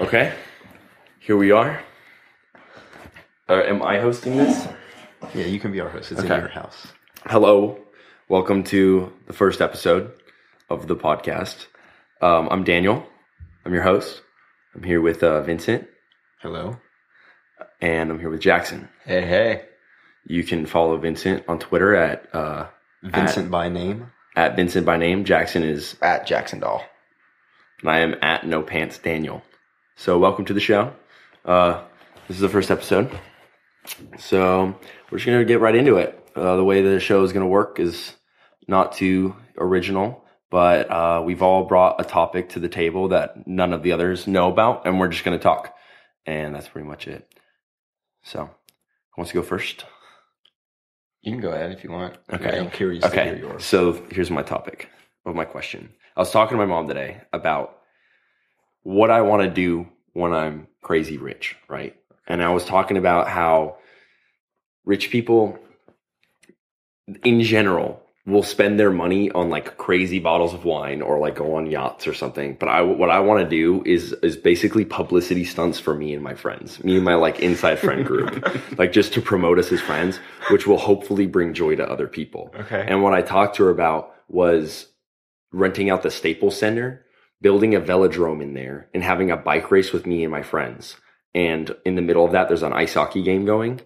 Okay, here we are. Uh, am I hosting this? Yeah, you can be our host. It's Okay. in your house. Hello, welcome to the first episode of the podcast. Um, I'm Daniel. I'm your host. I'm here with uh, Vincent, Hello. and I'm here with Jackson. Hey, hey. You can follow Vincent on Twitter at uh, Vincent by name. at Vincent by name. Jackson is, at Jackson Doll. and I am at No Pants Daniel. So welcome to the show. Uh, this is the first episode. So we're just gonna get right into it. Uh, the way the show is gonna work is not too original, but uh, we've all brought a topic to the table that none of the others know about, and we're just gonna talk. And that's pretty much it. So, who wants to go first? You can go ahead if you want. Okay. I'm curious to hear Okay. yours. So here's my topic of my question. I was talking to my mom today about what I want to do when I'm crazy rich, right? And I was talking about how rich people in general will spend their money on like crazy bottles of wine or like go on yachts or something. But I what I want to do is is basically publicity stunts for me and my friends, me and my like inside friend group, like just to promote us as friends, which will hopefully bring joy to other people. Okay. And what I talked to her about was renting out the Staples Center, building a velodrome in there, and having a bike race with me and my friends. And in the middle of that, there's an ice hockey game going,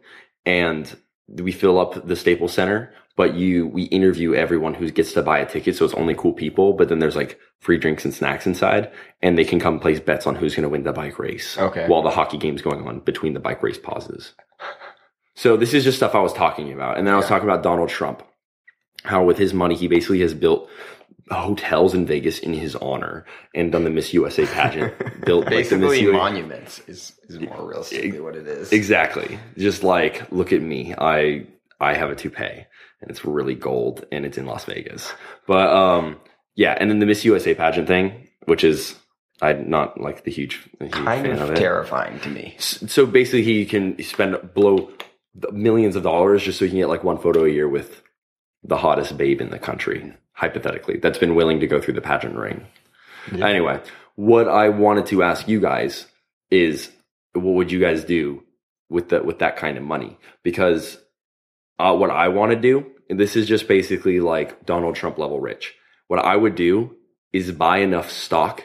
and we fill up the Staples Center. But you, we interview everyone who gets to buy a ticket, so it's only cool people. But then there's like free drinks and snacks inside, and they can come place bets on who's going to win the bike race. Okay. While the hockey game's going on between the bike race pauses. So this is just stuff I was talking about, and then I was Yeah. talking about Donald Trump how with his money he basically has built hotels in Vegas in his honor and done the Miss USA pageant. built like, Basically, U- monuments is, is more realistically what it is. Exactly. Just like look at me. I I have a toupee and it's really gold and it's in Las Vegas. But um yeah, and then the Miss USA pageant thing, which is I'm not like the huge, huge Kind fan of, of terrifying to me. So basically, he can spend blow millions of dollars just so he can get like one photo a year with the hottest babe in the country, hypothetically, that's been willing to go through the pageant ring. Yeah. Anyway, what I wanted to ask you guys is, what would you guys do with that with that kind of money? Because uh, what I want to do, and this is just basically like Donald Trump level rich. What I would do is buy enough stock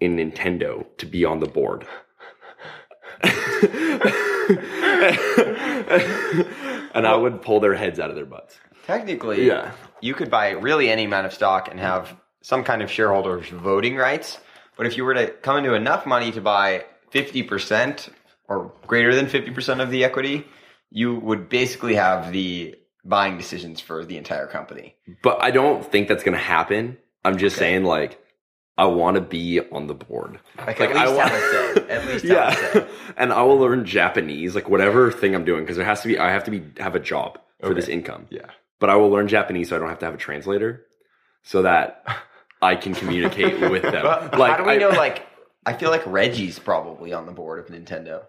in Nintendo to be on the board. and I would pull their heads out of their butts. Technically, Yeah. you could buy really any amount of stock and have some kind of shareholders voting rights. But if you were to come into enough money to buy 50% or greater than 50% of the equity, you would basically have the buying decisions for the entire company. But I don't think that's going to happen. I'm just Okay. saying, like, I want to be on the board. Like, Like, at I least wa- have a say. At least yeah, say. and I will learn Japanese, like whatever thing I'm doing, because there has to be. I have to be have a job for this income. Yeah. But I will learn Japanese, so I don't have to have a translator, so that I can communicate with them. Like, how do we I- know, like, I feel like Reggie's probably on the board of Nintendo.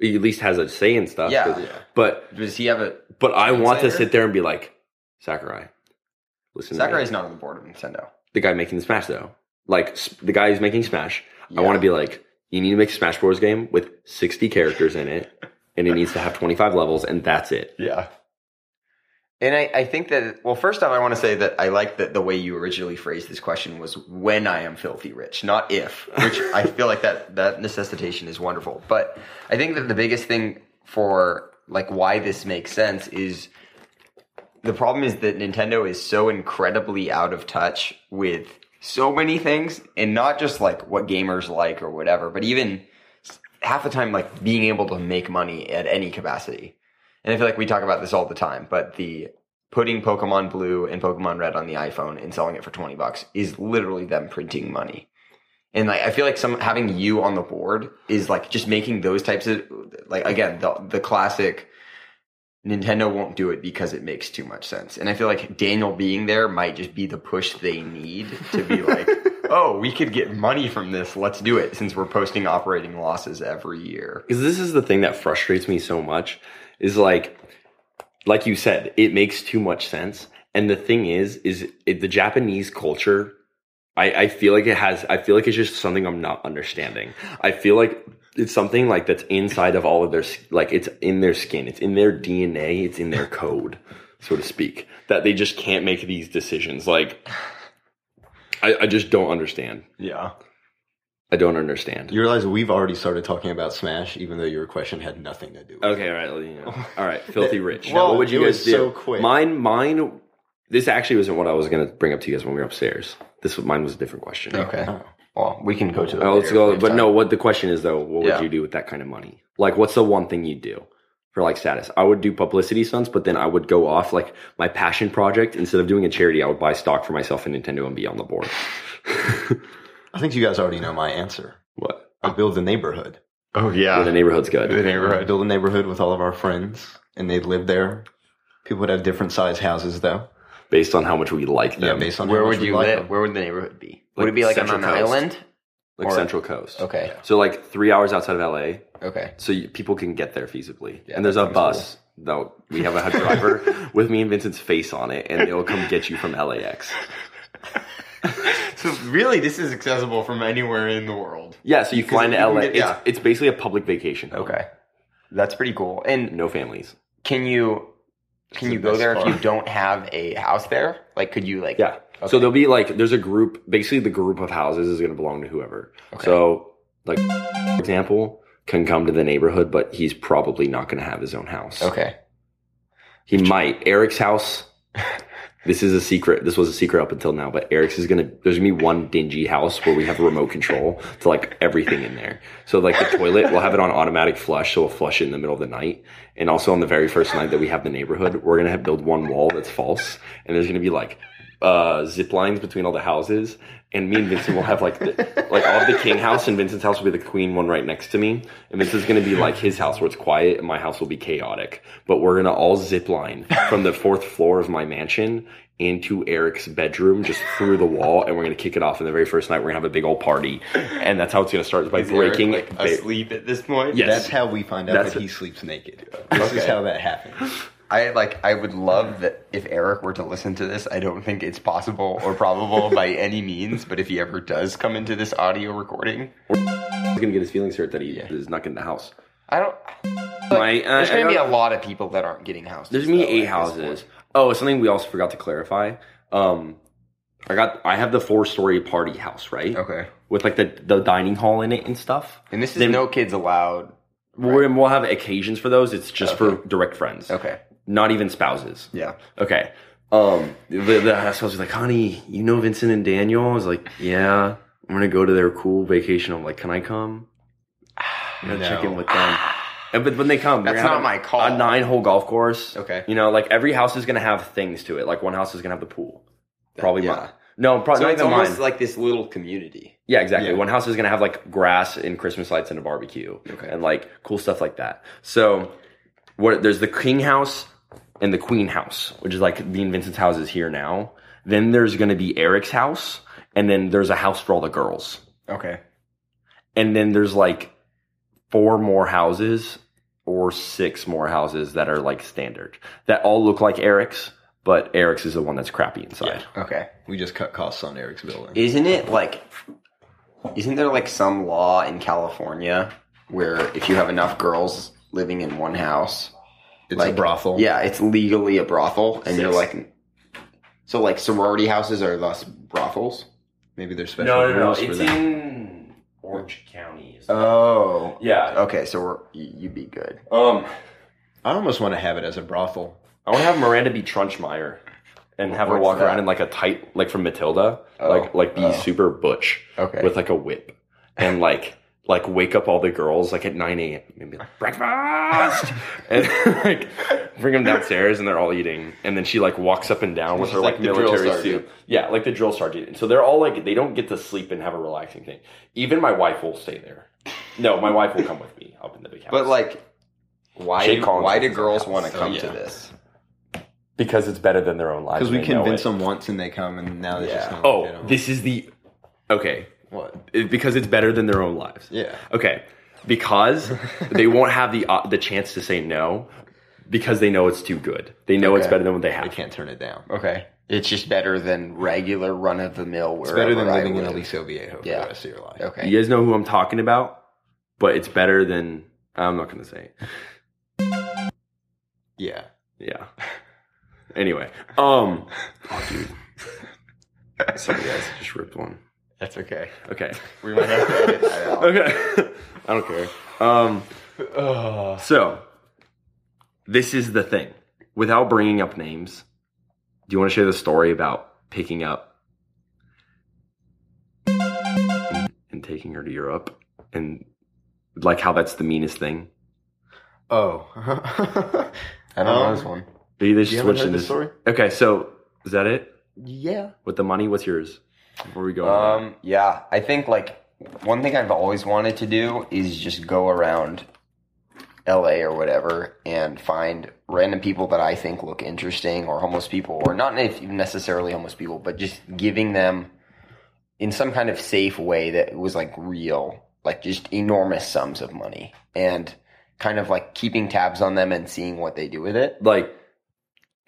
he at least has a say in stuff. Yeah. 'cause- But Does he have a. but I want to sit there and be like, Sakurai, listen. to me." Sakurai's not on the board of Nintendo. the guy making the Smash though. Like the guy who's making Smash. I want to be like, you need to make a Smash Bros. game with 60 characters in it, and it needs to have 25 levels, and that's it. Yeah. And I, I think that, well, first off, I want to say that I like that the way you originally phrased this question was when I am filthy rich, not if, which I feel like that, that necessitation is wonderful. But I think that the biggest thing for like why this makes sense is the problem is that Nintendo is so incredibly out of touch with so many things and not just like what gamers like or whatever, but even half the time like being able to make money at any capacity. And I feel like we talk about this all the time, but the putting Pokemon Blue and Pokemon Red on the iPhone and selling it for 20 bucks is literally them printing money. And like I feel like some having you on the board is like just making those types of like again the the classic Nintendo won't do it because it makes too much sense. And I feel like Daniel being there might just be the push they need to be like, oh, we could get money from this. Let's do it since we're posting operating losses every year. Because this is the thing that frustrates me so much is like, like you said, it makes too much sense. And the thing is, is it, the Japanese culture I, I feel like it has. I feel like it's just something I'm not understanding. I feel like it's something like that's inside of all of their like it's in their skin. It's in their DNA. It's in their code, so to speak. That they just can't make these decisions. Like I, I just don't understand. Yeah. I don't understand. You realize we've already started talking about Smash, even though your question had nothing to do with it. Okay, all right, well, you know. all right. Filthy rich. Well, what would you it guys was do? so quick. Mine, mine. This actually wasn't what I was going to bring up to you guys when we were upstairs. This was mine was a different question. Okay. Oh. Well, we can go to it. Oh, let's later go. if we have But time. no, what the question is though, what Yeah. would you do with that kind of money? Like, what's the one thing you'd do for like status? I would do publicity stunts, but then I would go off like my passion project. Instead of doing a charity, I would buy stock for myself in Nintendo and be on the board. I think you guys already know my answer. what? I build a neighborhood. Oh yeah. the neighborhood's good. The neighborhood. Build a neighborhood with all of our friends, and they'd live there. People would have different size houses, though. Based on how much we like Yeah, them. based on Where how much would we you like live? them. Where would the neighborhood be? Like would it be like on Central an Coast. island? like or- Central Coast. Okay. So like three hours outside of LA, Okay. so you, people can get there feasibly. Yeah, and there's a seems bus. Though we have a driver with me and Vincent's face on it, and they'll come get you from LAX. So really, this is accessible from anywhere in the world. Yeah, so you fly into you can LA. get- it's, yeah. it's basically a public vacation. home. Okay. That's pretty cool. And No families. can you can the you go best there if part. you don't have a house there? Like, could you like? Yeah. Okay. So there'll be like there's a group. Basically, the group of houses is going to belong to whoever. Okay. So, like, for example, can come to the neighborhood, but he's probably not going to have his own house. Okay. He might. Eric's house. This is a secret. This was a secret up until now, but Eric's is gonna. There's gonna be one dingy house where we have a remote control to like everything in there. So like the toilet, we'll have it on automatic flush, so we'll flush it in the middle of the night. And also on the very first night that we have the neighborhood, we're gonna have build one wall that's false, and there's gonna be like uh zip lines between all the houses. And me and Vincent will have like the, like I'll have the king house, and Vincent's house will be the queen one right next to me. And Vincent's gonna be like his house where it's quiet, and my house will be chaotic. But we're gonna all zip line from the fourth floor of my mansion into Eric's bedroom, just through the wall, and we're gonna kick it off. And the very first night, we're gonna have a big old party, and that's how it's gonna start is by Is Eric, breaking. like, ba- asleep at this point. Yes. That's how we find out That's that it. he sleeps naked. This is how that happens. I like. I would love that if Eric were to listen to this. I don't think it's possible or probable by any means. But if he ever does come into this audio recording, He's gonna get his feelings hurt that he is not getting the house. I don't. My, uh, There's gonna be a lot of people that aren't getting houses. There's gonna be eight houses. Oh, something we also forgot to clarify. Um, I got I have the four story party house right Okay. with like the the dining hall in it and stuff. And this is Then- no kids allowed. We're, we'll have occasions for those. It's just Okay. for direct friends, Okay. Not even spouses. Yeah. Okay. Um, the, the house was like, honey, you know Vincent and Daniel? I was like, yeah, I'm gonna go to their cool vacation. I'm like, can I come? I'm gonna check in with them. And, but when they come, That's not my call. A nine hole golf course. Okay. You know, like every house is gonna have things to it. Like one house is gonna have the pool. Probably yeah. mine. No, probably So not it's almost mine. like this little community. yeah, exactly. Yeah. One house is gonna have like grass and Christmas lights and a barbecue Okay. and like cool stuff like that. So, what there's the king house and the queen house, which is like me and house is here now. Then there's gonna be Eric's house, and then there's a house for all the girls, Okay. and then there's like four more houses or six more houses that are like standard that all look like Eric's, but Eric's is the one that's crappy inside. Okay. We just cut costs on Eric's building. Isn't it like? Isn't there like some law in California where if you have enough girls living in one house, It's like- a brothel. yeah, it's legally a brothel, and you're like, so like sorority houses are thus brothels. Maybe they're special rules for It's that. in Orange County. Oh. yeah. Okay, so we're, you'd be good. Um, I almost want to have it as a brothel. I want to have Miranda be Trunchmeyer and have her walk that? around in like a tight, like from Matilda, Oh. like like be Oh. super butch Okay. with like a whip and like like wake up all the girls like at nine a.m. and be like breakfast and like bring them downstairs and they're all eating and then she like walks up and down with She's her like like, military sergeant. suit. Yeah, like the drill sergeant. And so they're all like they don't get to sleep and have a relaxing thing. Even my wife will stay there. No, my wife will come with me up in the big house. but like, why do, why do girls want to so come yeah. to this? because it's better than their own lives. Because we and they know convince them once and they come, and now they Yeah. just oh, don't. Oh, this is the okay what? It- because it's better than their own lives. Yeah. Okay, because they won't have the uh, the chance to say no because they know it's too good. They know it's better than what they have. They can't turn it down. Okay. It's just better than regular run of the mill. It's better than living in Aliso Viejo for Yeah. the rest of your life. Okay. You guys know who I'm talking about, but it's better than I'm not going to say. it. Yeah. Yeah. Anyway, um, oh dude, sorry guys, just ripped one. That's okay. Okay, We might have to edit that out. okay, I don't care. Um, so this is the thing. Without bringing up names, do you want to share the story about picking up and taking her to Europe and like how that's the meanest thing? Oh. I don't know Um, this one. Maybe they should You haven't switch heard this story? Okay, so is that it Yeah. with the money? What's yours? Before we go, Um, yeah, I think like one thing I've always wanted to do is just go around LA or whatever and find random people that I think look interesting or homeless people or not necessarily homeless people, but just giving them in some kind of safe way that was like real, like just enormous sums of money and kind of like keeping tabs on them and seeing what they do with it. like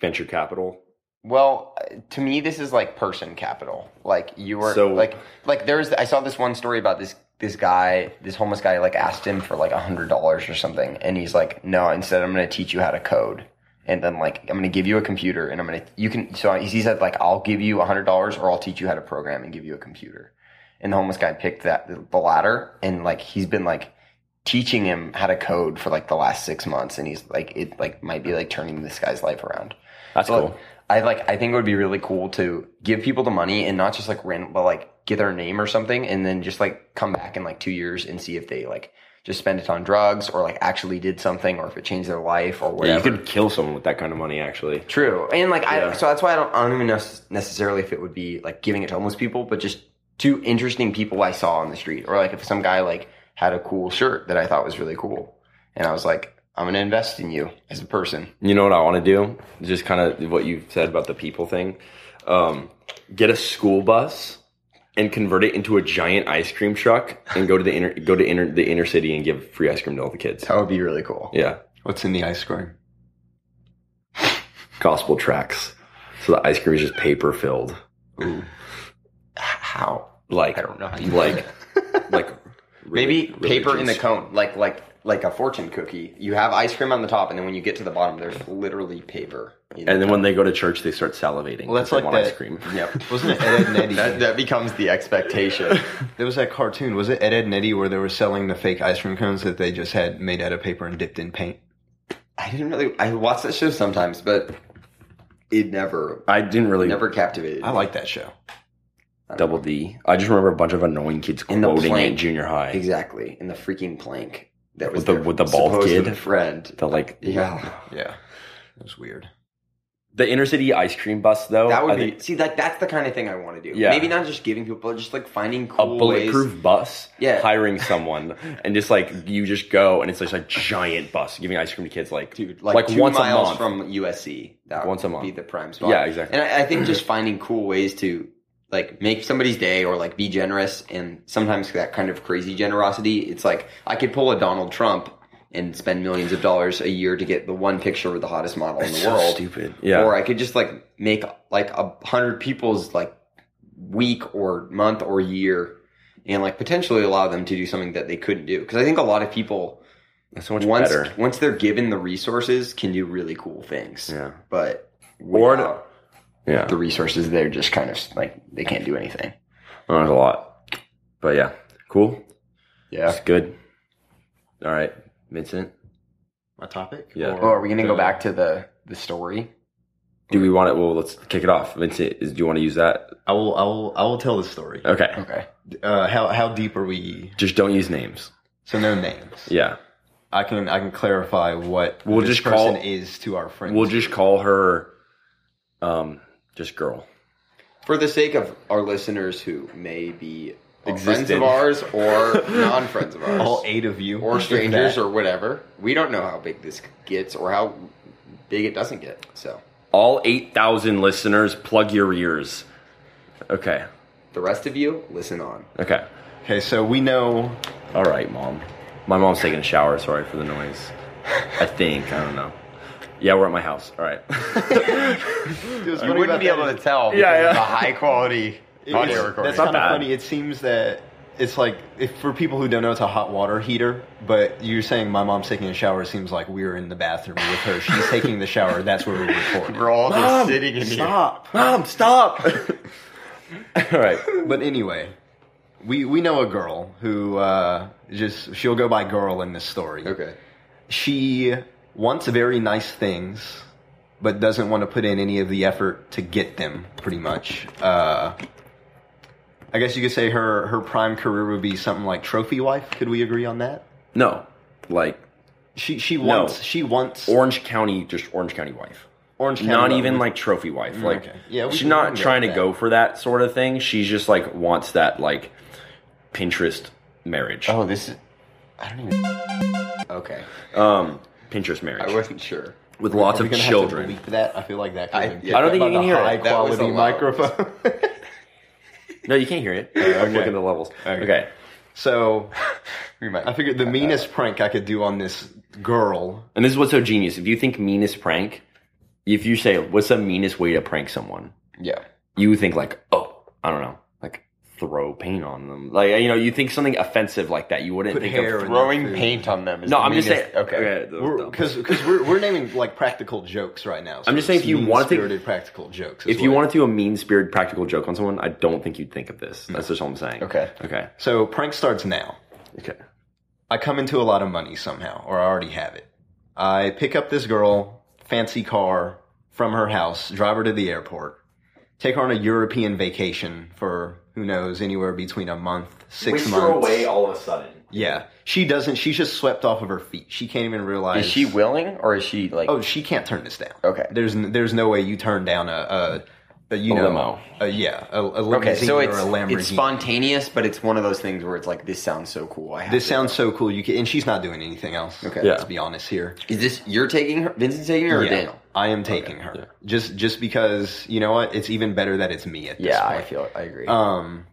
venture capital. Well, to me, this is like person capital. Like you were So- like like there's I saw this one story about this this guy, this homeless guy, like asked him for like a hundred dollars or something, and he's like, no, instead I'm going to teach you how to code, and then like I'm going to give you a computer, and I'm going to you can. So he said like I'll give you a hundred dollars, or I'll teach you how to program and give you a computer. And the homeless guy picked that the latter, and like he's been like teaching him how to code for like the last six months, and he's like it like might be like turning this guy's life around. That's So, cool. I like. I think it would be really cool to give people the money and not just like random, but like get their name or something, and then just like come back in like two years and see if they like just spend it on drugs or like actually did something or if it changed their life or Yeah, whatever. you could kill someone with that kind of money, actually. True, and like I, Yeah. so that's why I don't. I don't even know necessarily if it would be like giving it to homeless people, but just two interesting people I saw on the street, or like if some guy like had a cool shirt that I thought was really cool, and I was like, I'm gonna invest in you as a person. You know what I want to do? Just kind of what you said about the people thing. Um, get a school bus and convert it into a giant ice cream truck and go to the inner go to inner the inner city and give free ice cream to all the kids. That would be really cool. Yeah, What's in the ice cream? gospel tracks. So the ice cream is just paper filled, Ooh. How? like I don't know how you like like Maybe really- paper in the cone, like like like a fortune cookie. You have ice cream on the top, and then when you get to the bottom, there's literally paper. And the then when they go to church, they start salivating. Well, that's They like want that- ice cream. cone. Yep. Wasn't it Ed, Edd n Eddy? that that becomes the expectation. there was that cartoon. Was it Ed, Edd n Eddy where they were selling the fake ice cream cones that they just had made out of paper and dipped in paint? I didn't really. I watch that show sometimes, but it never I didn't really never captivated. I like that show. Double know. D. I just remember a bunch of annoying kids In the quoting it in junior high. exactly in the freaking plank that was With the- with the bald kid? friend. The like Yeah, Yeah. It was weird. the inner city ice cream bus though. that would I be think see like that's the kind of thing I want to do. Yeah. Maybe not just giving people, but just like finding cool a bulletproof ways. bus. Yeah. hiring someone and just like you just go and it's like a giant bus giving ice cream to kids like Dude, like, like two once a miles month. from USC. That Once a month. be the prime spot. Yeah, exactly. And I, I think just finding cool ways to like make somebody's day or like be generous, and sometimes that kind of crazy generosity. It's like I could pull a Donald Trump and spend millions of dollars a year to get the one picture with the hottest model in the so world. stupid. Yeah, Or I could just like make like a hundred people's like week or month or year. And like potentially allow them to do something that they couldn't do because I think a lot of people that's so much once better. once they're given the resources can do really cool things Yeah, but Or- yeah. the resources they're just kind of like they can't do anything Oh, there's a lot, but yeah, cool. yeah It's good. All right, Vincent. My topic? Yeah. oh are we gonna go back to the the story Do we want it? Well, let's kick it off. Vincent, is, do you want to use that? I will. I will. I will tell the story. Okay, okay Uh, how how deep are we? just don't use names. So no names. Yeah, I can I can clarify what We'll this just call- person is to our friends. we'll just call her, um, just girl. for the sake of our listeners who may be friends Existed. of ours or non-friends of ours all eight of you or strangers or whatever we don't know how big this gets or how big it doesn't get so All eight thousand listeners, plug your ears. Okay, the rest of you listen on okay. Okay, so we know All right, mom. My mom's taking a shower. Sorry for the noise. I think I don't know. Yeah, we're at my house. All right. It You wouldn't be able to tell. Yeah, because yeah. The high quality It's- audio recording. That's not kind of bad. funny. It seems that it's like if for people who don't know, it's a hot water heater. But you're saying my mom's taking a shower. It seems like we're in the bathroom with her. She's taking the shower. That's where we record. We're all just sitting in Stop. Mom, stop. All right. But anyway, we we know a girl who uh, just she'll go by girl in this story. Okay. She wants very nice things, but doesn't want to put in any of the effort to get them. Pretty much. Uh, I guess you could say her her prime career would be something like trophy wife. Could we agree on that? No, like She she No. wants she wants Orange County, just Orange County wife. Orange County. not even like trophy wife. Like okay. Yeah, she's not trying to that. go for that sort of thing. She's just like wants that like Pinterest marriage. Oh, this is. I don't even. Okay. Um, Pinterest marriage. I wasn't sure. with lots Are we of children. Have to bleep that I feel like that. I- Could yeah, I don't think you can hear it. High That was quality a lot. microphone. No, you can't hear it. I'm looking at the levels. Okay. Okay. so We might. I figured the meanest prank I could do on this girl. And this is what's so genius. If you think meanest prank, if you say what's the meanest way to prank someone, Yeah. you think like, oh, I don't know, like throw paint on them. Like you know, you think something offensive like that. You wouldn't Put think of Throwing paint on them is No, the I'm just saying. Okay. that was dumb. Because because we're, we're naming like practical jokes right now. I'm just saying if you wanted to- spirited practical jokes. if you what- wanted to do a mean spirited practical joke on someone, I don't think you'd think of this. That's just all I'm saying. Okay. Okay. so prank starts now. Okay. I come into a lot of money somehow, or I already have it. I pick up this girl, fancy car from her house, drive her to the airport, take her on a European vacation for who knows anywhere between a month, six months. all of a sudden. Yeah, she doesn't. She's just swept off of her feet. She can't even realize. Is she willing or is she like? Oh, she can't turn this down. Okay. There's n- there's no way you turn down a, a, a you A know limo. a, yeah a, a limousine okay. So or it's a Lamborghini. it's spontaneous, but it's one of those things where it's like this sounds so cool. I have This to sounds go. so cool. You can, and she's not doing anything else. Okay. Yeah. Let's be honest here. Is this you're taking her? Vincent's taking her or Yeah, Daniel? I am taking her yeah. just just because you know what? It's even better that it's me at this Yeah, I point. feel. I agree. Um,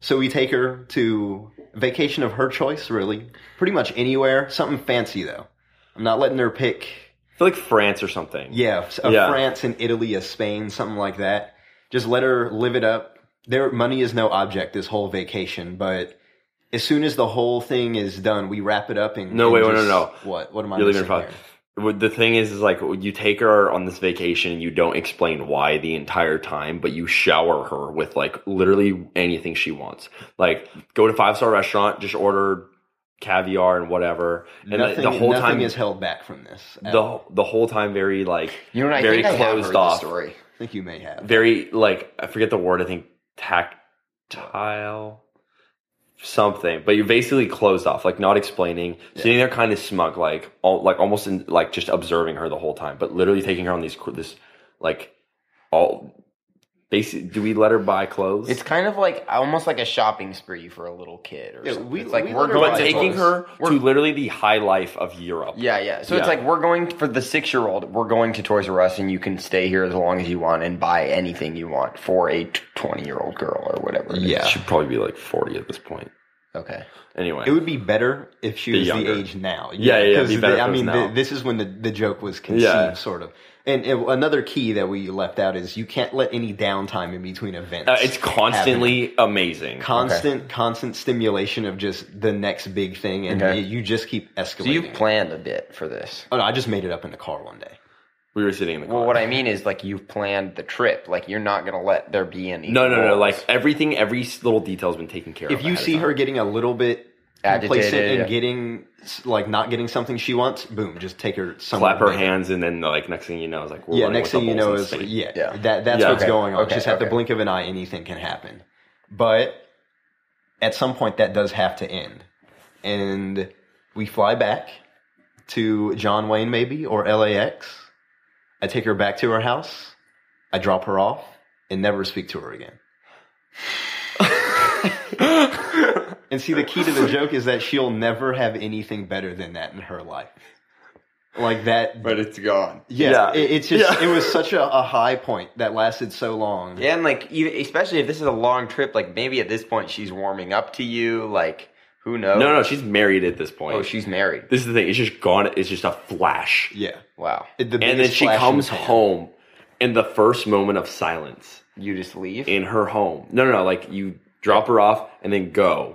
so we take her to vacation of her choice, really, pretty much anywhere. Something fancy though. I'm not letting her pick. I feel like France or something. Yeah, a Yeah. France and Italy, a Spain, something like that. Just let her live it up. Their money is no object this whole vacation, but as soon as the whole thing is done, we wrap it up and No, and wait, wait, no, just- no. What? What am I You're leaving here? What the thing is, is like you take her on this vacation and you don't explain why the entire time, but you shower her with like literally anything she wants. Like go to five star restaurant, just order caviar and whatever, and nothing, the whole nothing time is held back from this. the all. the whole time very like you know what? I very think I have closed heard the off, story. I think you may have. very like I forget the word. I think tactile something, but you're basically closed off, like not explaining, sitting there kind of smug, like all like almost in like just observing her the whole time, but literally taking her on these this like all. Basic, do we let her buy clothes? It's kind of like almost like a shopping spree for a little kid or Yeah, something. we- it's like we we're going but buy to taking clothes. her to literally the high life of Europe. Yeah, yeah. So Yeah. it's like we're going for the six year old. We're going to Toys R Us, and you can stay here as long as you want and buy anything you want for a twenty year old girl or whatever. it is. Yeah. should probably be like forty at this point. Okay. Anyway, It would be better if she Be was younger. the age now. Yeah, yeah, yeah, it'd be 'cause better the- if I mean, now. the, this is when the, the joke was conceived, Yeah. sort of. And it, another key that we left out is you can't let any downtime in between events. uh, it's happen. constantly amazing. constant, constant stimulation of just the next big thing, and Okay. you, you just keep escalating. So you've planned a bit for this. oh no, I just made it up in the car one day. we were sitting in the car. Well, what I mean is like you've planned the trip. Like you're not gonna let there be any. no, no, no, no. Like everything, every little detail's been taken care of. If you see her getting a little bit Agitated, complacent and yeah. getting like not getting something she wants, boom, just take her somewhere. clap her later. hands, and then like next thing you know, it's like we're yeah, next thing you know bulls is in yeah, Yeah. that that's Yeah, what's okay, going on. okay, Just at the blink of an eye, anything can happen. But at some point, that does have to end, and we fly back to John Wayne, maybe or LAX. I take her back to her house. I drop her off and never speak to her again. And see, the key to the joke is that she'll never have anything better than that in her life. Like that. but it's gone. Yeah, Yeah. It, it's just Yeah. it was such a, a high point that lasted so long. Yeah, and like even, especially if this is a long trip, like maybe at this point she's warming up to you. Like Who knows? No, no, she's married at this point. Oh, she's married. this is the thing. It's just gone. It's just a flash. Yeah. Wow. It- the And then she flash in comes home in the first moment of silence You just leave. in her home. No, no, no. Like you drop her off and then go.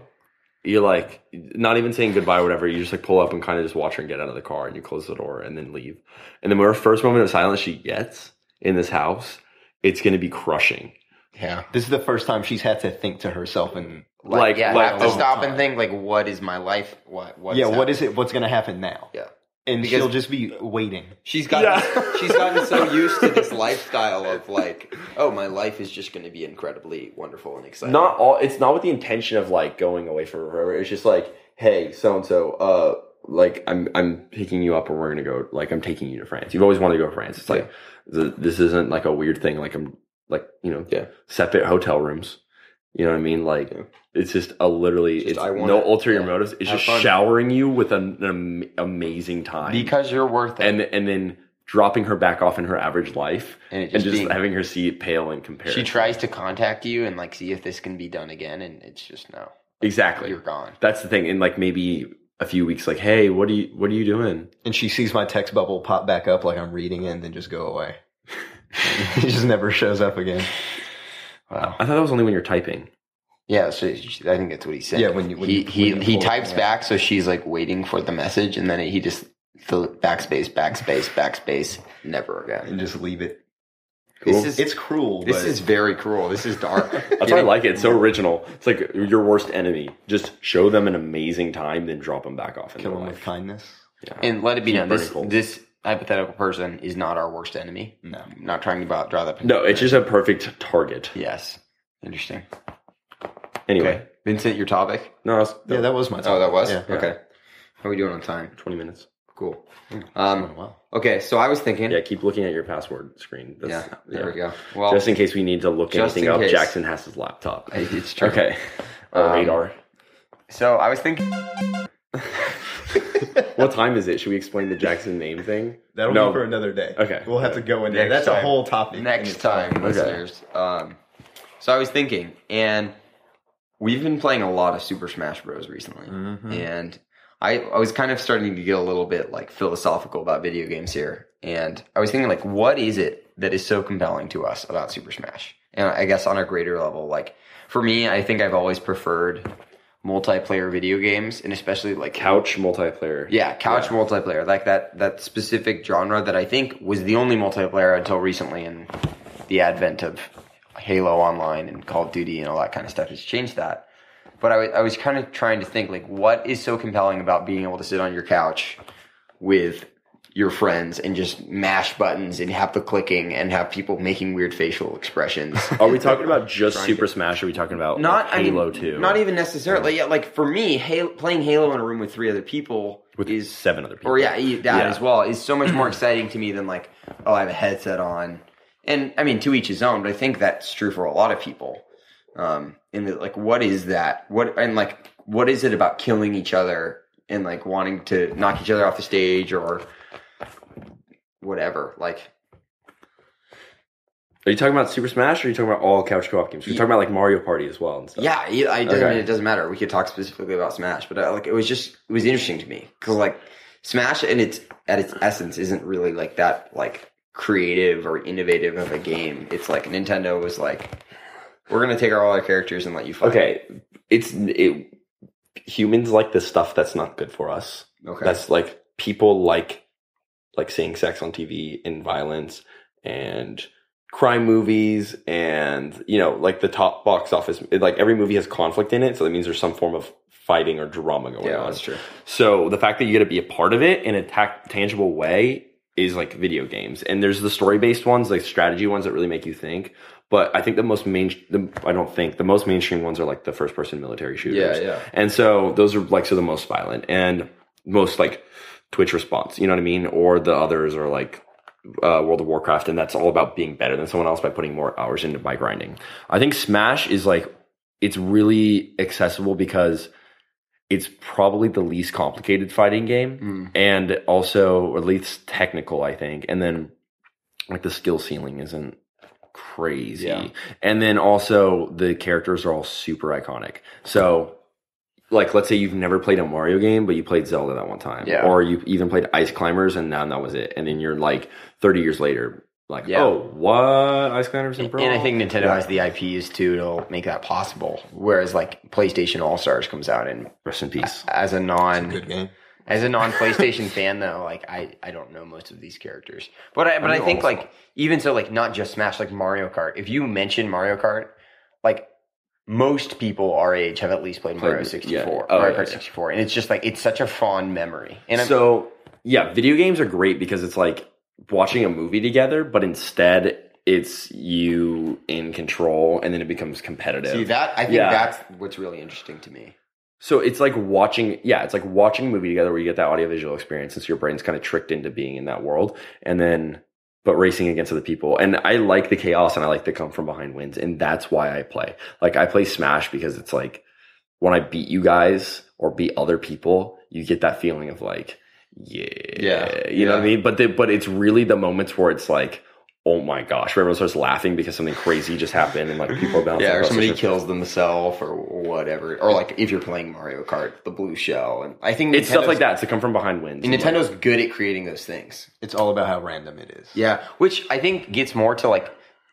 You're like not even saying goodbye or whatever. You just like pull up and kind of just watch her and get out of the car and you close the door and then leave. And then her first moment of silence she gets in this house, it's going to be crushing. yeah. This is the first time she's had to think to herself and Like, Like- yeah, like have to oh a stop time. and think like, what is my life? What? What's yeah, what happening? is it? What's going to happen now? Yeah. And Because- she'll just be waiting. She's gotten Yeah. she's gotten so used to this lifestyle of like, oh, my life is just going to be incredibly wonderful and exciting. Not all. It's not with the intention of like going away for forever. It's just like, hey, so and so, uh, like I'm I'm picking you up and we're gonna go. Like I'm taking you to France. You've always wanted to go to France. It's like th- this isn't like a weird thing. Like I'm like you know Yeah. separate hotel rooms. You know what I mean? Like Yeah. it's just a literally Just, it's no ulterior yeah, motives. It's have just fun. showering you with an, an amazing time because you're worth it. and and then dropping her back off in her average life And it and just just being- having her see it pale in comparison. she tries to contact you and like see if this can be done again, and it's just no. exactly. You're gone. That's the thing. In like maybe a few weeks, like, hey, what are you what are you doing? And she sees my text bubble pop back up like I'm reading it and then just go away. it just never shows up again. Wow. I thought that was only when you're typing. Yeah, so I think that's what he said. Yeah, when you- when he you- he when you he pull it, types yeah. back, so she's like waiting for the message, and then he just the backspace, backspace, backspace, never again. And just leave it. This is It's cruel. this but is very cruel. This is dark. That's why I like it. It's so original. It's like your worst enemy. Just show them an amazing time, then drop them back off in kill their them with kindness. Yeah. And let it be Keep known, this burning this hypothetical person is not our worst enemy. No. I'm not trying to draw, draw that. no, it's just a perfect target. yes. Interesting. Anyway, Okay, Vincent, your topic. no, it's, Yeah, that was my Oh, that was Yeah. okay. How are we doing on time? twenty minutes. Cool. Um, wow. Okay, so I was thinking. Yeah, keep looking at your password screen. That's, Yeah. There we go. Well, Just in case we need to look anything up, case. Jackson has his laptop. it's true. Okay. Our Um, radar. So I was thinking. What time is it? Should we explain the Jackson name thing? That'll No. be for another day. Okay. We'll have to go in there. Next That's a whole topic. next itself. time, listeners. Um, so I was thinking, and we've been playing a lot of Super Smash Bros. recently, Mhm. and I, I was kind of starting to get a little bit like philosophical about video games here, and I was thinking like, what is it that is so compelling to us about Super Smash? And I guess on a greater level, like for me, I think I've always preferred multiplayer video games, and especially like Couch multiplayer. yeah, couch multiplayer, like that that specific genre that I think was the only multiplayer until recently, and the advent of Halo Online and Call of Duty and all that kind of stuff has changed that. But I wa- I was kind of trying to think like, what is so compelling about being able to sit on your couch with your friends and just mash buttons and have the clicking and have people making weird facial expressions. Are we talking about just Super Smash? Or are we talking about not like, I mean, Halo Two? Not even necessarily. Yeah, like for me, Halo, playing Halo in a room with three other people with is seven other people. or yeah, that Yeah. as well is so much more exciting to me than like, oh, I have a headset on. And I mean, to each his own, but I think that's true for a lot of people. Um, and that, like, what is that? What and like, what is it about killing each other and like wanting to knock each other off the stage or whatever? Like, Are you talking about Super Smash or are you talking about all couch co-op games? You're talking about like Mario Party as well and stuff. yeah, I, doesn't, Okay. it doesn't matter. We could talk specifically about Smash, but uh, like, it was just it was interesting to me because like Smash and its at its essence isn't really like that like creative or innovative of a game. It's like Nintendo was like, we're gonna take all our characters and let you fight. Okay. It's it. Humans like the stuff that's not good for us. okay, That's like people like like seeing sex on TV and violence and crime movies and you know like the top box office like every movie has conflict in it so that means there's some form of fighting or drama going yeah, on that's true. So the fact that you get to be a part of it in a ta- tangible way is like video games. And there's the story based ones, like strategy ones that really make you think. But I think the most main, the, I don't think the most mainstream ones are like the first person military shooters. Yeah, yeah. And so those are like so the most violent and most like Twitch response. You know what I mean? Or the others are like uh, World of Warcraft, and that's all about being better than someone else by putting more hours into by grinding. I think Smash is like it's really accessible because it's probably the least complicated fighting game Mm. and also or at least technical i think and then like the skill ceiling isn't crazy Yeah. and then also the characters are all super iconic so like let's say you've never played a Mario game, but you played Zelda that one time, Yeah. or you even played Ice Climbers, and now that was it. And then you're like 30 years later, like, Yeah. oh, what Ice Climbers and And I think Nintendo Yeah. has the IPs too to make that possible. Whereas like PlayStation All Stars comes out and rest in peace. as a non Good game. as a non PlayStation fan though, like I, I don't know most of these characters. But I but I, know think also. like even so like not just Smash, like Mario Kart. If you mention Mario Kart, like most people our age have at least played Mario 64, yeah. Oh, Mario Kart yeah. 64, and it's just like it's such a fond memory. And I'm, so yeah, video games are great because it's like watching a movie together, but instead it's you in control, and then it becomes competitive. see that I think Yeah. that's what's really interesting to me. So it's like watching, yeah, it's like watching a movie together where you get that audiovisual experience since your brain's kind of tricked into being in that world. And then, but racing against other people. And I like the chaos and I like the come from behind wins. And that's why I play. Like I play Smash because it's like when I beat you guys or beat other people, you get that feeling of like, yeah, Yeah, you know what I mean? But the, but it's really the moments where it's like, oh my gosh, where everyone starts laughing because something crazy just happened and like people are bouncing. Yeah, or somebody kills themselves or whatever. Or like if you're playing Mario Kart, the blue shell. And I think It's stuff like that. It's the come from behind wins. And And, like, Nintendo's good at creating those things. It's all about how random it is. Yeah, which I think gets more to like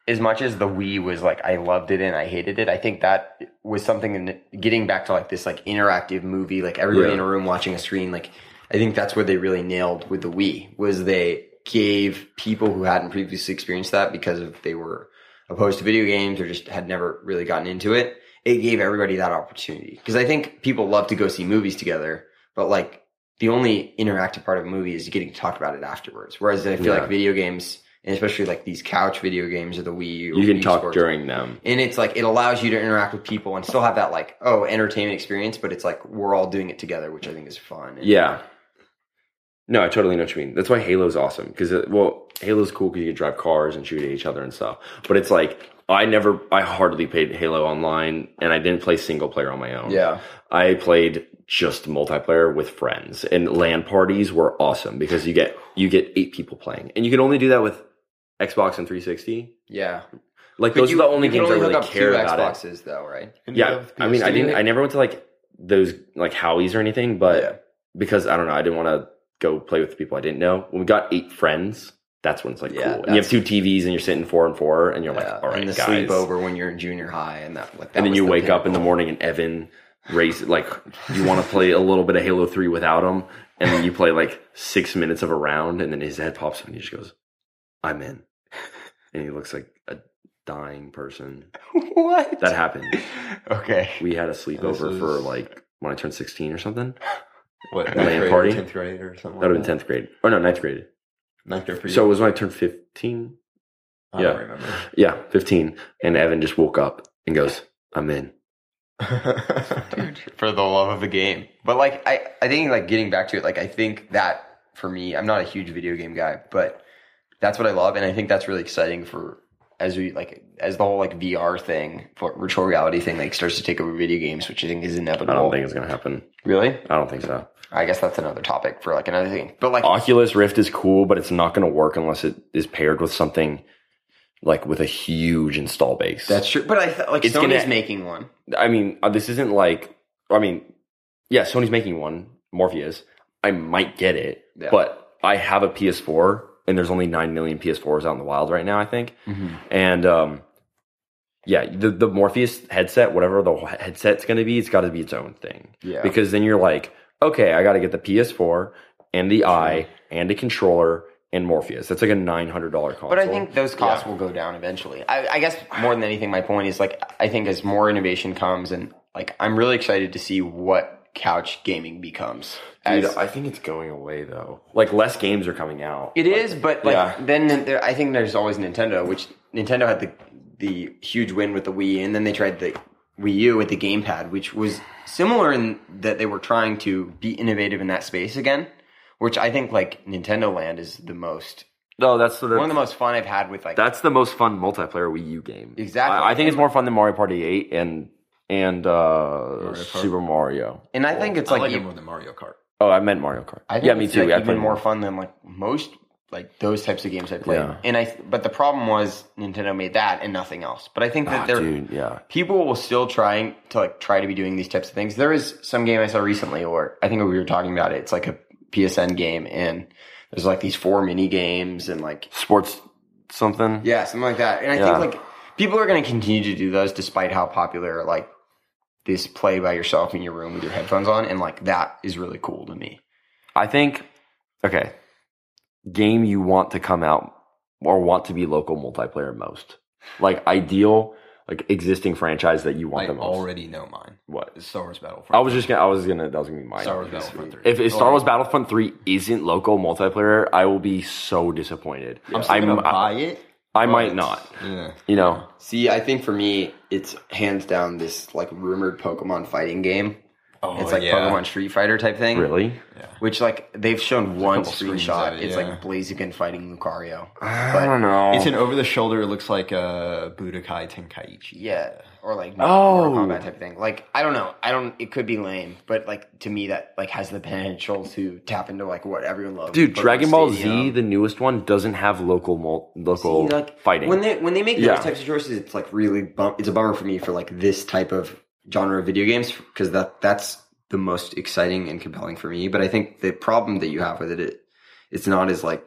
as much as the Wii was like I loved it and I hated it. I think that was something in getting back to like this like interactive movie, like everybody Yeah. in a room watching a screen. Like I think that's what they really nailed with the Wii was they gave people who hadn't previously experienced that because of they were opposed to video games or just had never really gotten into it. It gave everybody that opportunity because I think people love to go see movies together, but like the only interactive part of a movie is getting to talk about it afterwards. Whereas I feel Yeah. like video games, and especially like these couch video games or the Wii, or you can Wii talk Sports, during them. and it's like it allows you to interact with people and still have that like oh entertainment experience, but it's like we're all doing it together, which I think is fun. And- Yeah. No, I totally know what you mean. That's why Halo's awesome because well, Halo's cool because you can drive cars and shoot at each other and stuff. But it's like I never, I hardly played Halo online, and I didn't play single player on my own. yeah, I played just multiplayer with friends, and LAN parties were awesome because you get you get eight people playing, and you can only do that with Xbox and 360. yeah. Like But those you- are the only you can games I hook really up care two about. It. Xboxes though, right? And Yeah, I mean, I didn't. I never went to like those like Howie's or anything, but Yeah. because I don't know, I didn't want to go play with the people I didn't know. When we got eight friends, that's when it's like Yeah, cool. And you have two TVs and you're sitting four and four, and you're yeah. like, all right, and the guys. sleepover when you're in junior high, and that. Like, that and then you the wake up in the morning and Evan race like you want to play a little bit of Halo Three without him, and then you play like six minutes of a round, and then his head pops up and he just goes, "I'm in," and he looks like a dying person. what? That happened. Okay. We had a sleepover is- for like when I turned sixteen or something. What LAN ninth grade, party? tenth grade, or something. That would have been tenth grade. Or no, ninth grade. Ninth grade for you. So it was when I turned fifteen. I yeah. don't remember. Yeah, fifteen. And Evan just woke up and goes, "I'm in." Dude, for the love of the game. But like I, I think like getting back to it, like I think that for me, I'm not a huge video game guy, but that's what I love, and I think that's really exciting for as we like as the whole like VR thing, virtual reality thing, like starts to take over video games, which I think is inevitable. I don't think it's gonna happen. really. I don't think so. I guess that's another topic for like another thing. But like Oculus Rift is cool, but it's not gonna work unless it is paired with something like with a huge install base. that's true. But I th- like It's Sony's gonna- making one. I mean, uh, this isn't like. I mean, yeah, Sony's making one. Morpheus. I might get it, Yeah. but I have a PS4, and there's only nine million PS4s out in the wild right now. I think. And um, yeah, the the Morpheus headset, whatever the headset's going to be, it's got to be its own thing. Yeah. Because then you're like, okay, I got to get the PS4 and the Eye and a controller and Morpheus. That's like a nine hundred dollar console. But I think those costs will go down eventually. I, I guess more than anything, my point is like I think as more innovation comes, and like I'm really excited to see what couch gaming becomes. Dude, I think it's going away though. Like less games are coming out. it is, but like Yeah. then there, I think there's always Nintendo, which Nintendo had the the huge win with the Wii, and then they tried the Wii U with the gamepad, which was similar in that they were trying to be innovative in that space again. Which I think like Nintendo Land is the most No, that's the, one of the most fun I've had with like that's the most fun multiplayer Wii U game. Exactly. I, I think it's more fun than Mario Party Eight and and uh, Kart? Super Mario. and I think it's I like, like e- it more than Mario Kart. Oh, I meant Mario Kart. I think yeah, me too. like, I even played more fun than like most like those types of games I played. Yeah. And I but the problem was Nintendo made that and nothing else. But I think that Ah, they're dude, yeah. people will still trying to like try to be doing these types of things. There is some game I saw recently, or I think we were talking about it. It's like a PSN game, and there's like these four mini games, and like Sports something. yeah, something like that. And I Yeah. think like people are going to continue to do those, despite how popular like this play by yourself in your room with your headphones on, and like that is really cool to me. I think okay. Game you want to come out or want to be local multiplayer most. Like ideal, like existing franchise that you want I the most. already know mine. what? Star Wars Battlefront. I was just gonna I was gonna that was gonna be mine. Star Wars Battlefront 3. If, if Star Wars Battlefront 3 isn't local multiplayer, I will be so disappointed. I'm still gonna I- buy it. I but- might not. Yeah. You know. See, I think for me, it's hands down this like rumored Pokemon fighting game. Oh, it's like yeah. Pokemon Street Fighter type thing. Really? Yeah. Which like they've shown one screenshot. of it, it's yeah. like Blaziken fighting Lucario. I don't know. It's an over the shoulder. It looks like a Budokai Tenkaichi. Yeah, or like Oh. Mortal Kombat type of thing. Like I don't know. I don't. It could be lame, but like to me, that like has the potential to tap into like what everyone loves. Dude, Pokemon Dragon Ball Z, the newest one, doesn't have local mul- local See, like fighting. when they when they make Yeah. those types of choices, it's like really bum- it's a bummer for me for like this type of genre of video games because that that's the most exciting and compelling for me. But I think the problem that you have with it, it it's not as like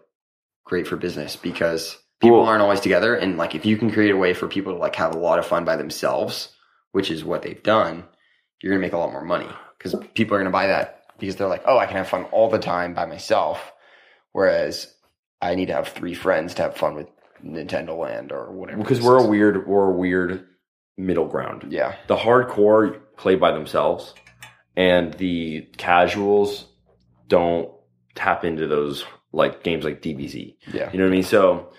great for business because people Well- aren't always together, and like if you can create a way for people to like have a lot of fun by themselves, which is what they've done, you're gonna make a lot more money because people are gonna buy that because they're like, oh, I can have fun all the time by myself, whereas I need to have three friends to have fun with Nintendo Land or whatever. because we're a weird we're a weird middle ground. yeah, The hardcore play by themselves and the casuals don't tap into those like games like DBZ. yeah, You know what I mean? So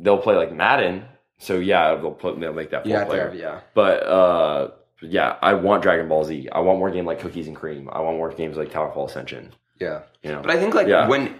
they'll play like Madden. So yeah, they'll put they'll make that four yeah, player. yeah. But uh yeah, I want Dragon Ball Z. I want more game like Cookies and Cream. I want more games like Towerfall Ascension. Yeah. You know. But I think like Yeah. when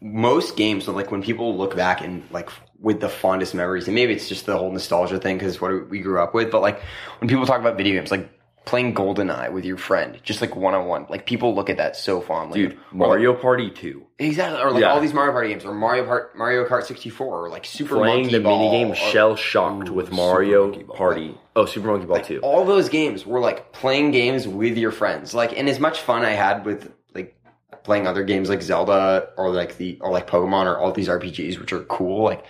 most games, like when people look back and like with the fondest memories, and maybe it's just the whole nostalgia thing because what we grew up with, but like when people talk about video games, like playing GoldenEye with your friend, just like one on one, like people look at that so fondly. Dude, Or, like, Mario Party 2. exactly, or like Yeah. all these Mario Party games, or Mario Kart, Mario Kart sixty four, or like Super Playing Monkey the Ball, minigame or- Shell Shocked Ooh, with Mario. Party. Oh, Super Monkey Ball like 2. all those games were like playing games with your friends like and as much fun i had with like playing other games like zelda or like the or like pokemon or all these rpgs which are cool like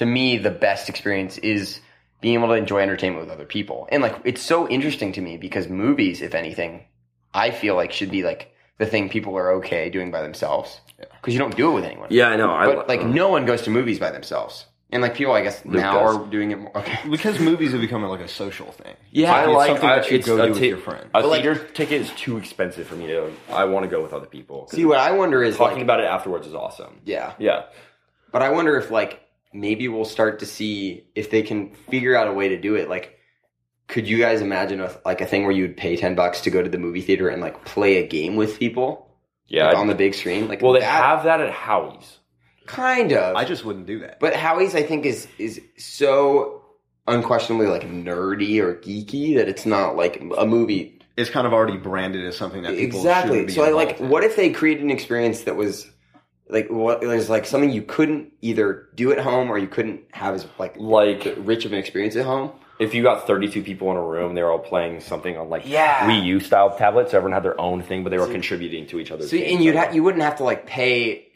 to me the best experience is being able to enjoy entertainment with other people and like it's so interesting to me because movies if anything i feel like should be like the thing people are okay doing by themselves because you don't do it with anyone Yeah, I know. I but like uh-huh. no one goes to movies by themselves and like people i guess now does. are doing it more okay Because movies have become like a social thing. Yeah, I it's like something I, that you go a do with your friend. A But, like- theater ticket is too expensive for me to. I want to go with other people. see what i wonder is Talking like about it afterwards is awesome. yeah Yeah. But I wonder if like maybe we'll start to see if they can figure out a way to do it. Like, could you guys imagine a, like a thing where you would pay ten bucks to go to the movie theater and like play a game with people Yeah. like, on the big screen? Like, well, they that- have that at Howie's. kind of. I just wouldn't do that. but Howie's, I think, is is so unquestionably like nerdy or geeky that it's not like a movie. It's kind of already branded as something that people Exactly. shouldn't be So I like. in. What if they created an experience that was like what was like something you couldn't either do at home or you couldn't have as like Like rich of an experience at home. if you got 32 people in a room, they were all playing something on like Yeah. Wii U style tablets. Everyone had their own thing, but they were contributing to each other's. So and you'd ha- you wouldn't have to like pay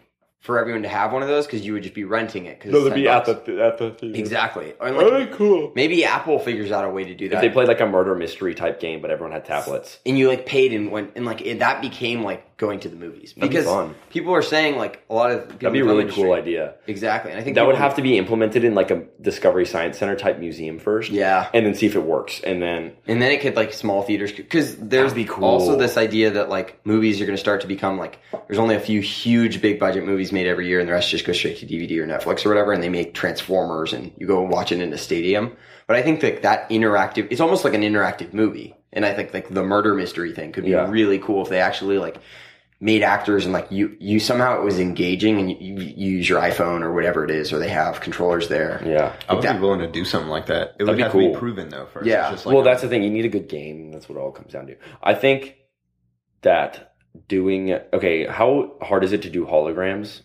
for everyone to have one of those because you would just be renting it. Cause no, they'd be 10 at the at the theater. exactly. Or oh, like, cool. maybe Apple figures out a way to do that. If they played like a murder mystery type game, but everyone had tablets. and you like paid and went and like it, that became like going to the movies That'd be because fun. people are saying like a lot of people That'd be a really cool idea. Exactly, and I think That would have to be implemented in like a Discovery Science Center type museum first. Yeah. And then see if it works. And then And then it could like small theaters because there's be cool. also this idea that like movies are going to start to become like there's only a few huge big budget movies made every year and the rest just go straight to DVD or Netflix or whatever and they make Transformers and you go and watch it in a stadium. But I think that that interactive it's almost like an interactive movie and I think like the murder mystery thing could be Yeah. really cool if they actually like made actors and like you you somehow it was engaging and you, you, you use your iPhone or whatever it is or they have controllers there. yeah. I would that- be willing to do something like that. It That'd would be have to cool. be proven though first. Yeah. It's just like well, a- that's the thing. You need a good game. That's what it all comes down to. I think that doing okay. How hard is it to do holograms?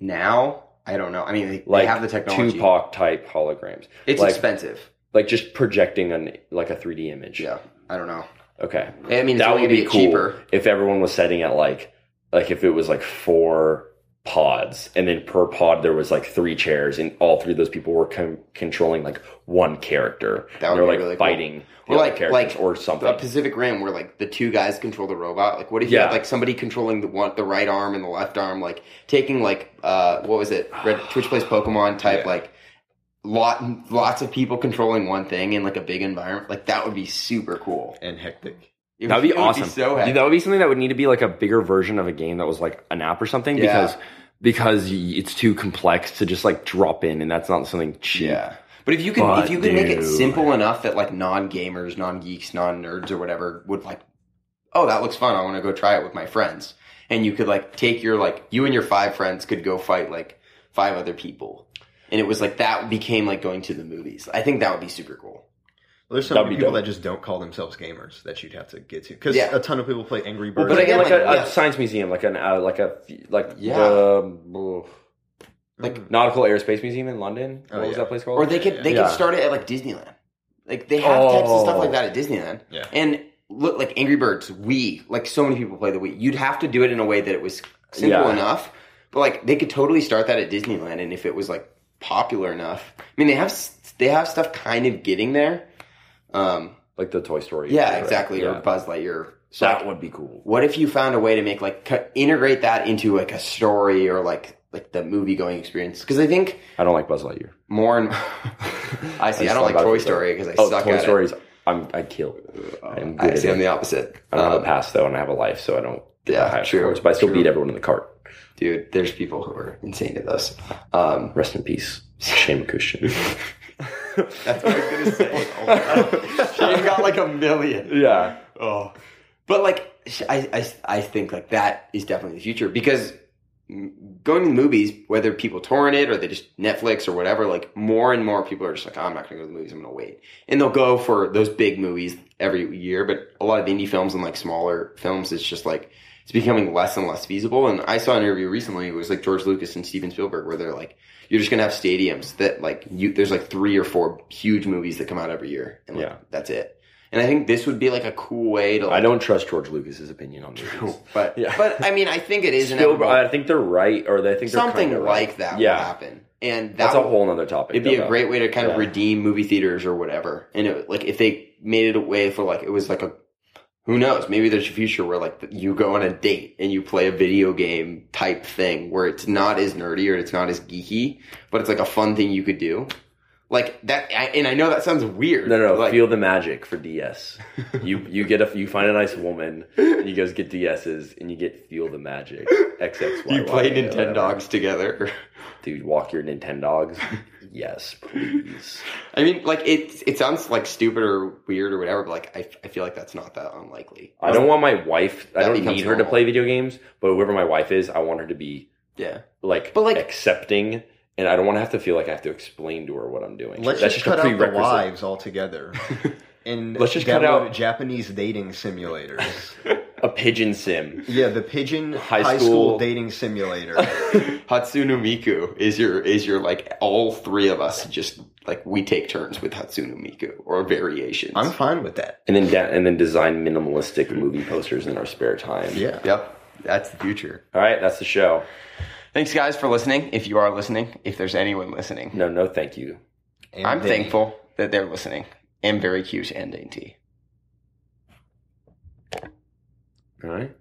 now, I don't know. I mean, they, they like have the technology. Tupac type holograms. It's like, expensive. like just projecting an like a 3D image. Yeah, I don't know. Okay. I mean, it's that would be cool cheaper. if everyone was setting at like like if it was like four pods and then per pod there was like three chairs and all three of those people were com- controlling like one character That would and they're be like really fighting the Or other like- characters like or something A Pacific Rim where like the two guys control the robot. Like, what if you Yeah. had like somebody controlling the one, the right arm and the left arm, like taking like uh, what was it? Red Twitch plays Pokemon type Yeah. like lot lots of people controlling one thing in like a big environment. Like that would be super cool. and hectic. It that would be awesome so Dude, heavy. that would be something that would need to be like a bigger version of a game that was like an app or something Yeah. because because it's too complex to just like drop in and that's not something cheap Yeah. But if you could, But, if you could make it simple enough that like non gamers, non geeks, non nerds, or whatever would like, oh, that looks fun. I want to go try it with my friends. And you could like take your like you and your five friends could go fight like five other people, and it was like that became like going to the movies. I think that would be super cool. Well, there's so many people dope. that just don't call themselves gamers that you'd have to get to because Yeah. a ton of people play Angry Well, Birds. but again, again, like, like, a, yeah. a science museum, like an uh, like a like Yeah. the Like, Mm. Nautical Aerospace Museum in London. Oh, what was that place called? or they could they Yeah. could start it at like Disneyland. Like they have types of stuff Oh. like that at Disneyland. Yeah. And look, like Angry Birds, Wii, like so many people play the Wii. You'd have to do it in a way that it was simple Yeah. enough, but like they could totally start that at Disneyland, and if it was like popular enough, I mean, they have they have stuff kind of getting there. Um, like the Toy Story. yeah, right? exactly, Yeah. or Buzz Lightyear. So that like, would be cool. what if you found a way to make like co- integrate that into like a story or like like the movie going experience? Because I think I don't like Buzz Lightyear. more and I see. I, just don't like Toy. Story because I Oh, suck Toy at Stories. I'm I kill. I'm good I see. I'm the opposite. I don't have Um, a past though, and I have a life, so I don't Yeah, high true, scores. But I still true. beat everyone in the cart. dude. There's people who are insane at this. Um, Rest in peace, Shane McCushing. that's what I was gonna say. Oh my God. Shane got like a million. yeah, Oh, but like I, I I think like that is definitely the future because going to the movies, whether people torrent it or they just Netflix or whatever, like more and more people are just like, oh, I'm not going to go to the movies. I'm going to wait, and they'll go for those big movies every year. But a lot of indie films and like smaller films, it's just like it's becoming less and less feasible. And I saw an interview recently. It was like George Lucas and Steven Spielberg, where they're like, you're just going to have stadiums that like you. There's like three or four huge movies that come out every year, and like, Yeah. that's it. And I think this would be like a cool way to. Like, I don't trust George Lucas's opinion on movies. but Yeah. but I mean, I think it is Spielberg. I think they're right, or they think they're Something like right. that Yeah, will happen, and that that's a whole other topic. It'd be a great way to kind of redeem movie theaters or whatever. And it, like if they made it a way for like it was like a who knows maybe there's a future where like you go on a date and you play a video game type thing where it's not as nerdy or it's not as geeky, but it's like a fun thing you could do. Like that, I, and I know that sounds weird. No, no, no. Like, feel the magic for DS. you you get a you find a nice woman, and you guys get DSs, and you get feel the magic. XXY. you play whatever. Nintendogs together. Dude. Walk your Nintendogs. yes, please. I mean, like it. It sounds like stupid or weird or whatever, but like I, I feel like that's not that unlikely. I don't want my wife. I don't need her to play video games, but whoever my wife is, I want her to be Yeah, like, But, like- accepting, and I don't want to have to feel like I have to explain to her what I'm doing. Let's That's just, just, cut out the wives altogether. And Let's just cut out- Japanese dating simulators. A pigeon sim. yeah, the pigeon High high, school- school. dating simulator. Hatsune Miku is your is your like all three of us just like we take turns with Hatsune Miku or variations. I'm fine with that. And then da- and then design minimalistic movie posters in our spare time. Yeah. Yep, that's the future. All right, that's the show. Thanks, guys, for listening. If you are listening, if there's anyone listening, No, no, thank you. And I'm they- thankful that they're listening. And very cute and dainty. Right.